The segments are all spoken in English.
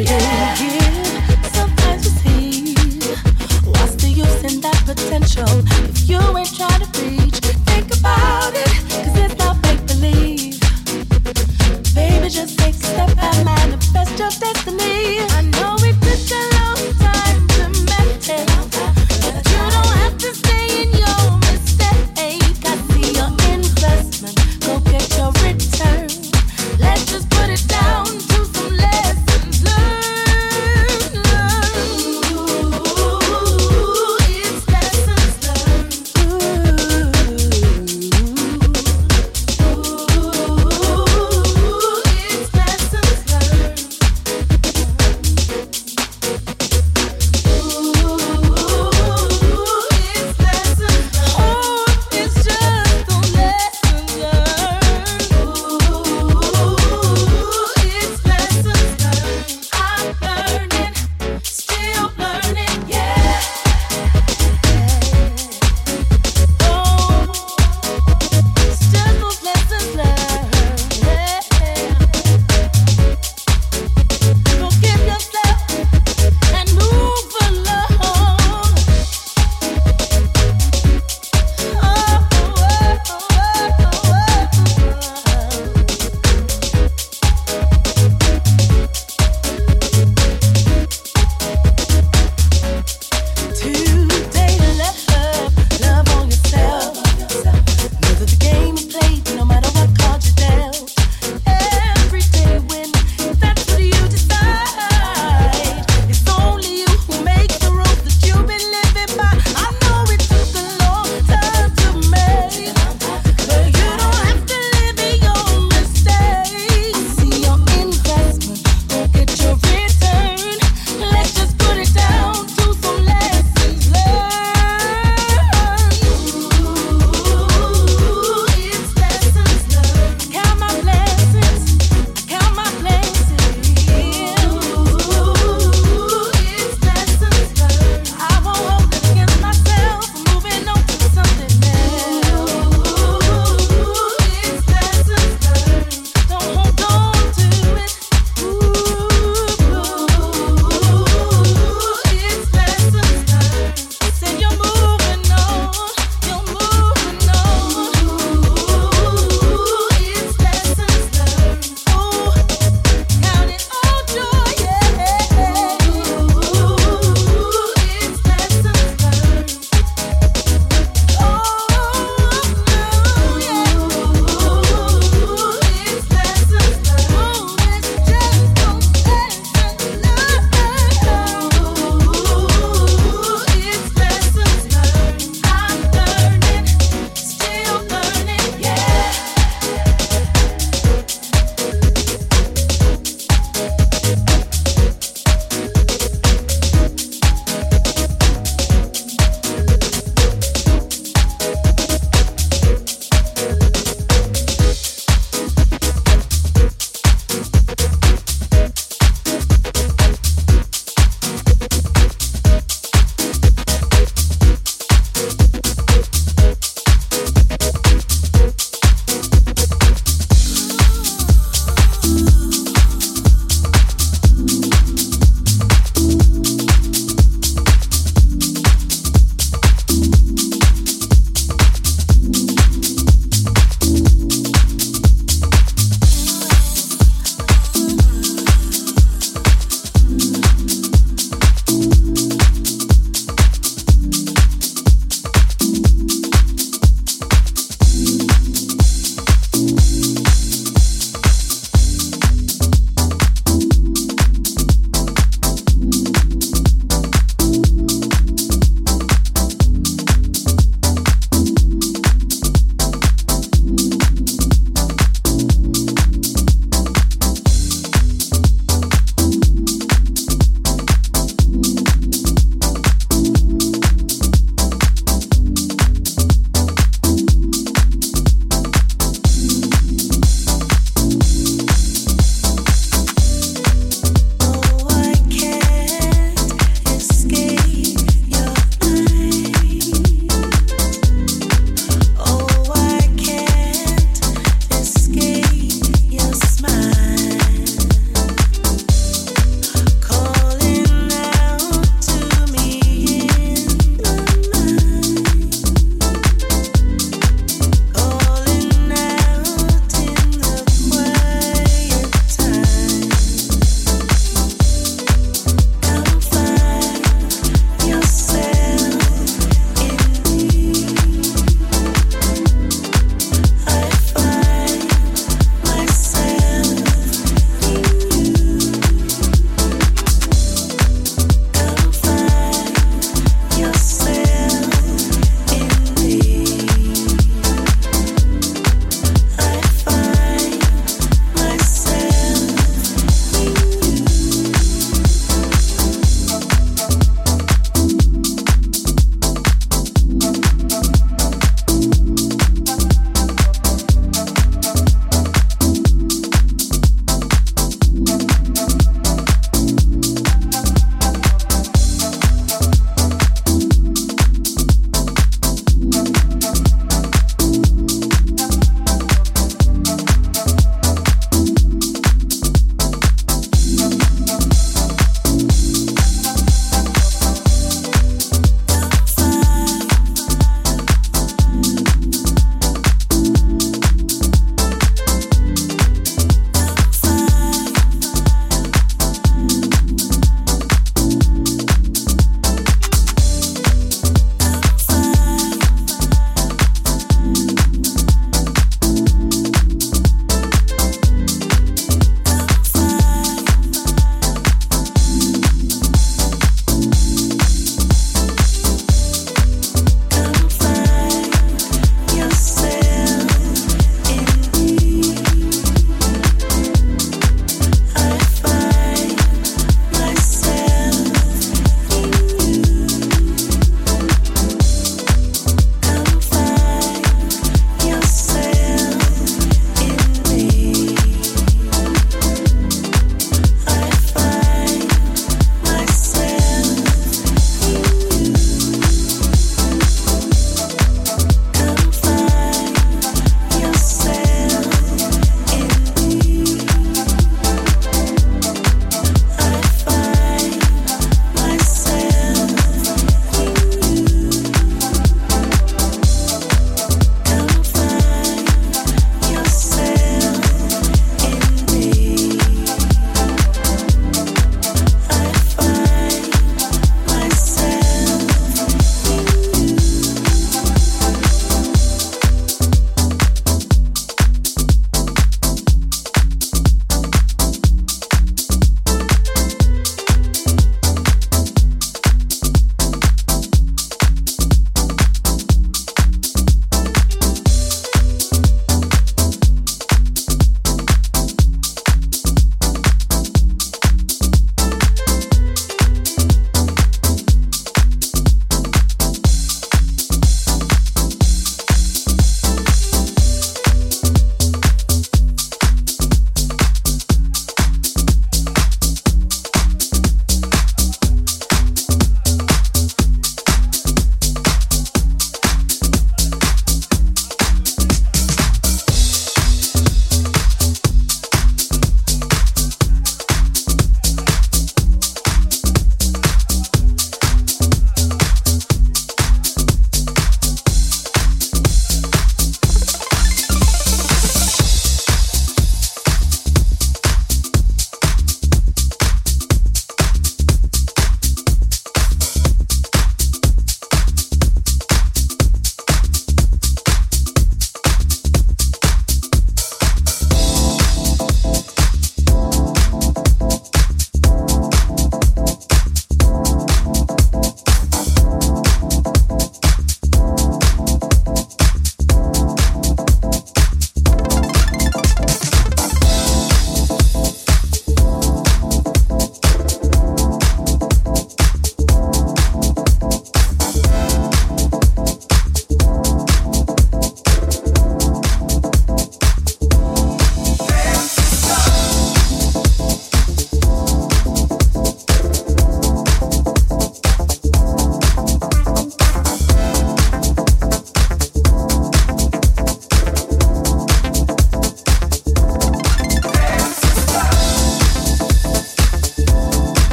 Let's just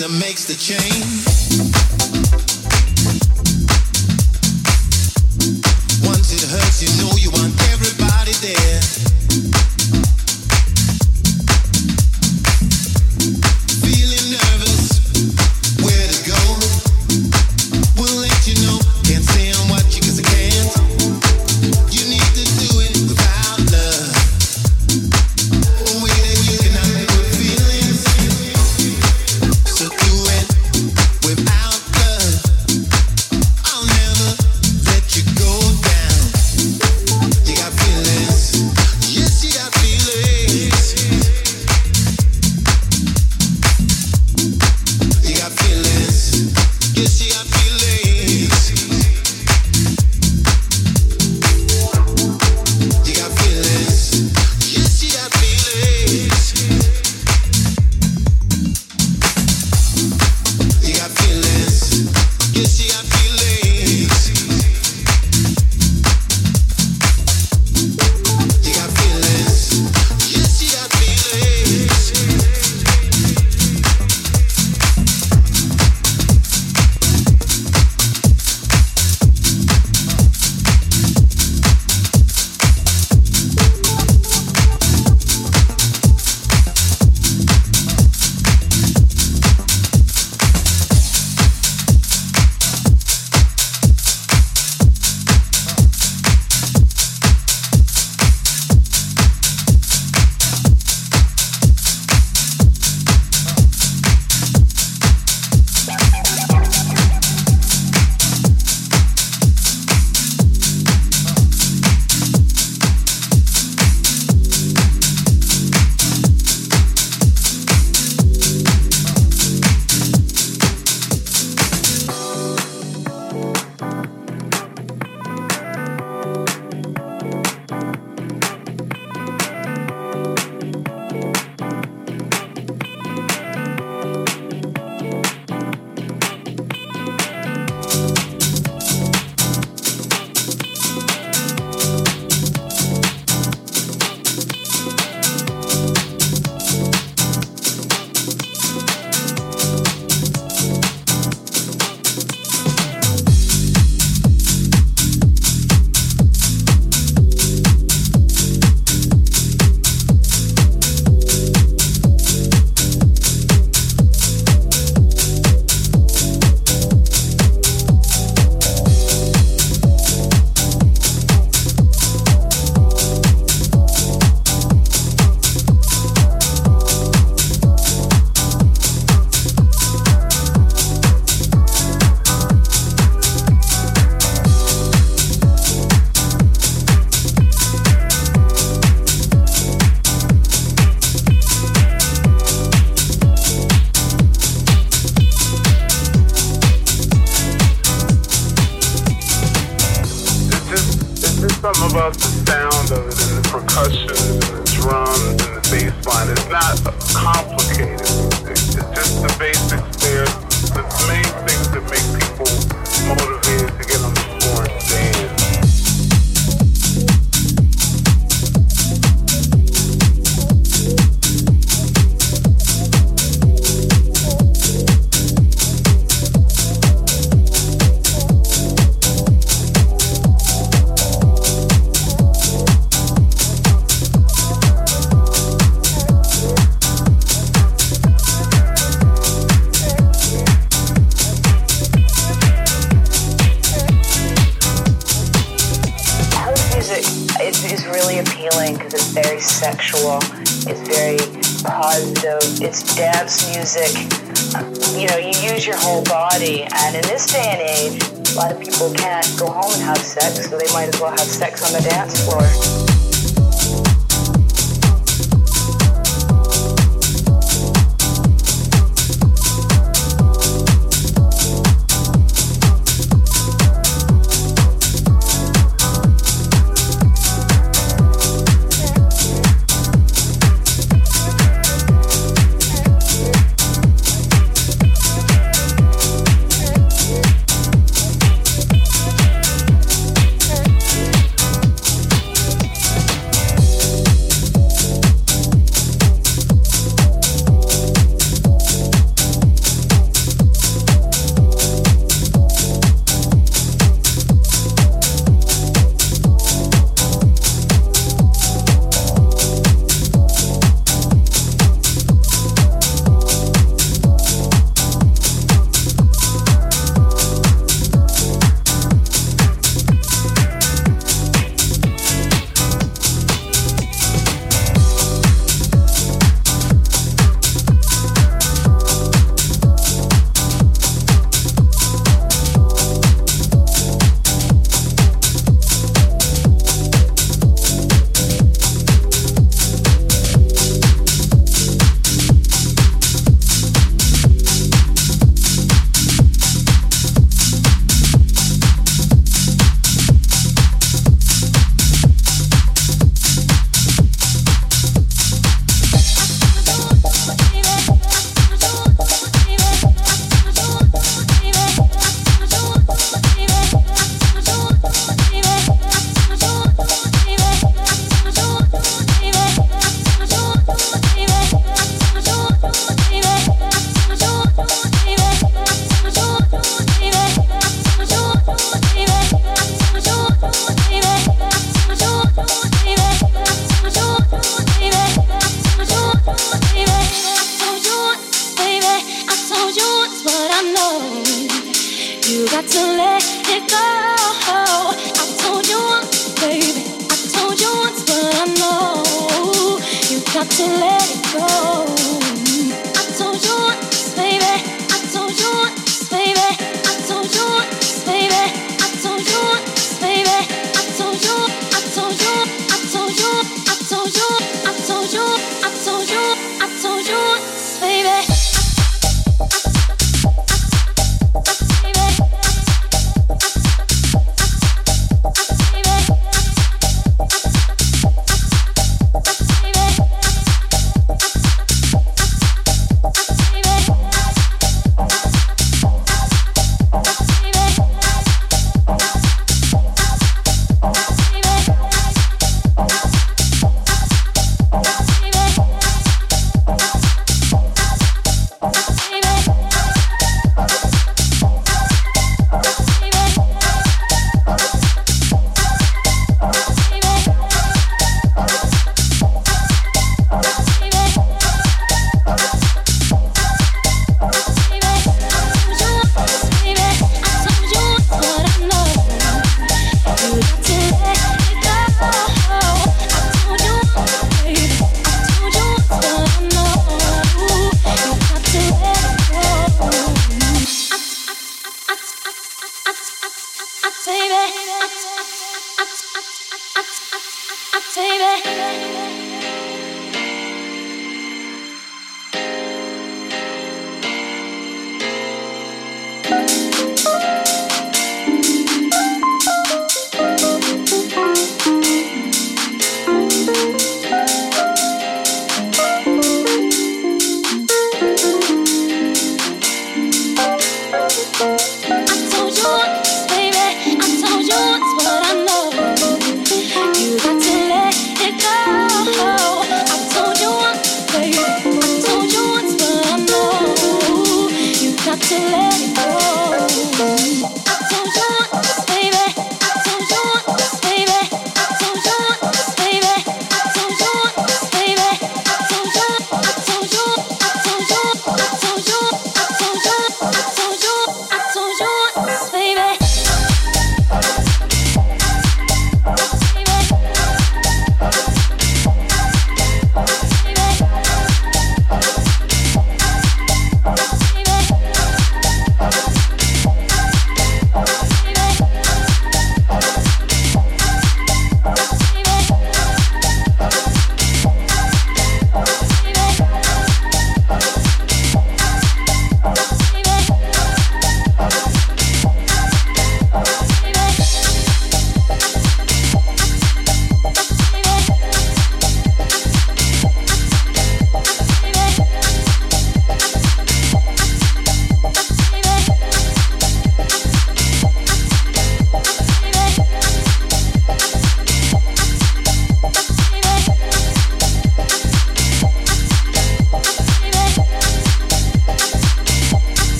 master makes the change. Well have sex on the dance floor.